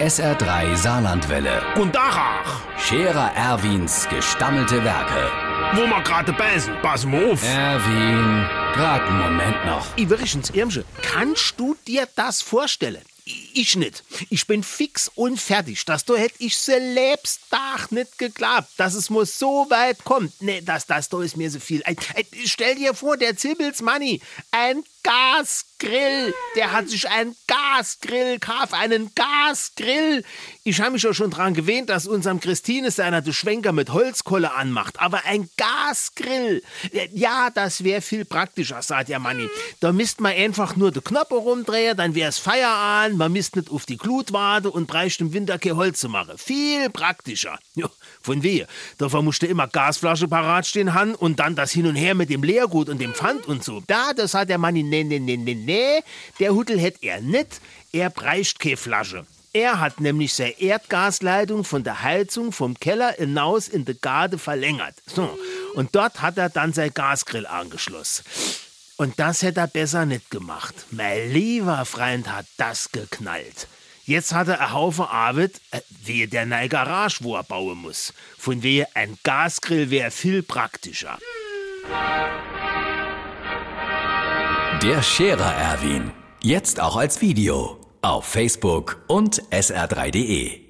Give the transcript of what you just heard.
SR3 Saarlandwelle. Und Dachach, Scherer Erwins gestammelte Werke. wo wir gerade beißen, pass mal auf. Erwin, grad einen Moment noch. Iverichens Irmsche, kannst du dir das vorstellen? Ich nicht. Ich bin fix und fertig. Das da hätte ich selbst Tag nicht geglaubt, dass es muss so weit kommt. Nee, das, das da ist mir so viel. Stell dir vor, der Zibbels Manni, ein Gasgrill. Der hat sich einen Gasgrill gekauft, einen Gasgrill. Ich habe mich ja schon dran gewöhnt, dass unserem Christine seiner de Schwenker mit Holzkohle anmacht. Aber ein Gasgrill, ja, das wäre viel praktischer, sagt der Manni. Da müsst man einfach nur die Knöpfe rumdrehen, dann wär's Feierabend, man müsst nicht auf die Glut warten und bräuchte im Winter kein Holz zu machen. Viel praktischer. Ja, von wehe. Dafür musste immer Gasflasche parat stehen han und dann das Hin und Her mit dem Leergut und dem Pfand und so. Da, das hat der Manni, nee, nee, nee, nee, nee, der Hutel hätt er nicht, er bräucht keine Flasche. Er hat nämlich seine Erdgasleitung von der Heizung vom Keller hinaus in die Garde verlängert. So. Und dort hat er dann sein Gasgrill angeschlossen. Und das hätte er besser nicht gemacht. Mein lieber Freund hat das geknallt. Jetzt hat er einen Haufen Arbeit, äh, wie der neue Garage, wo er bauen muss. Von wehe ein Gasgrill wäre viel praktischer. Der Scherer Erwin. Jetzt auch als Video. Auf Facebook und sr3.de.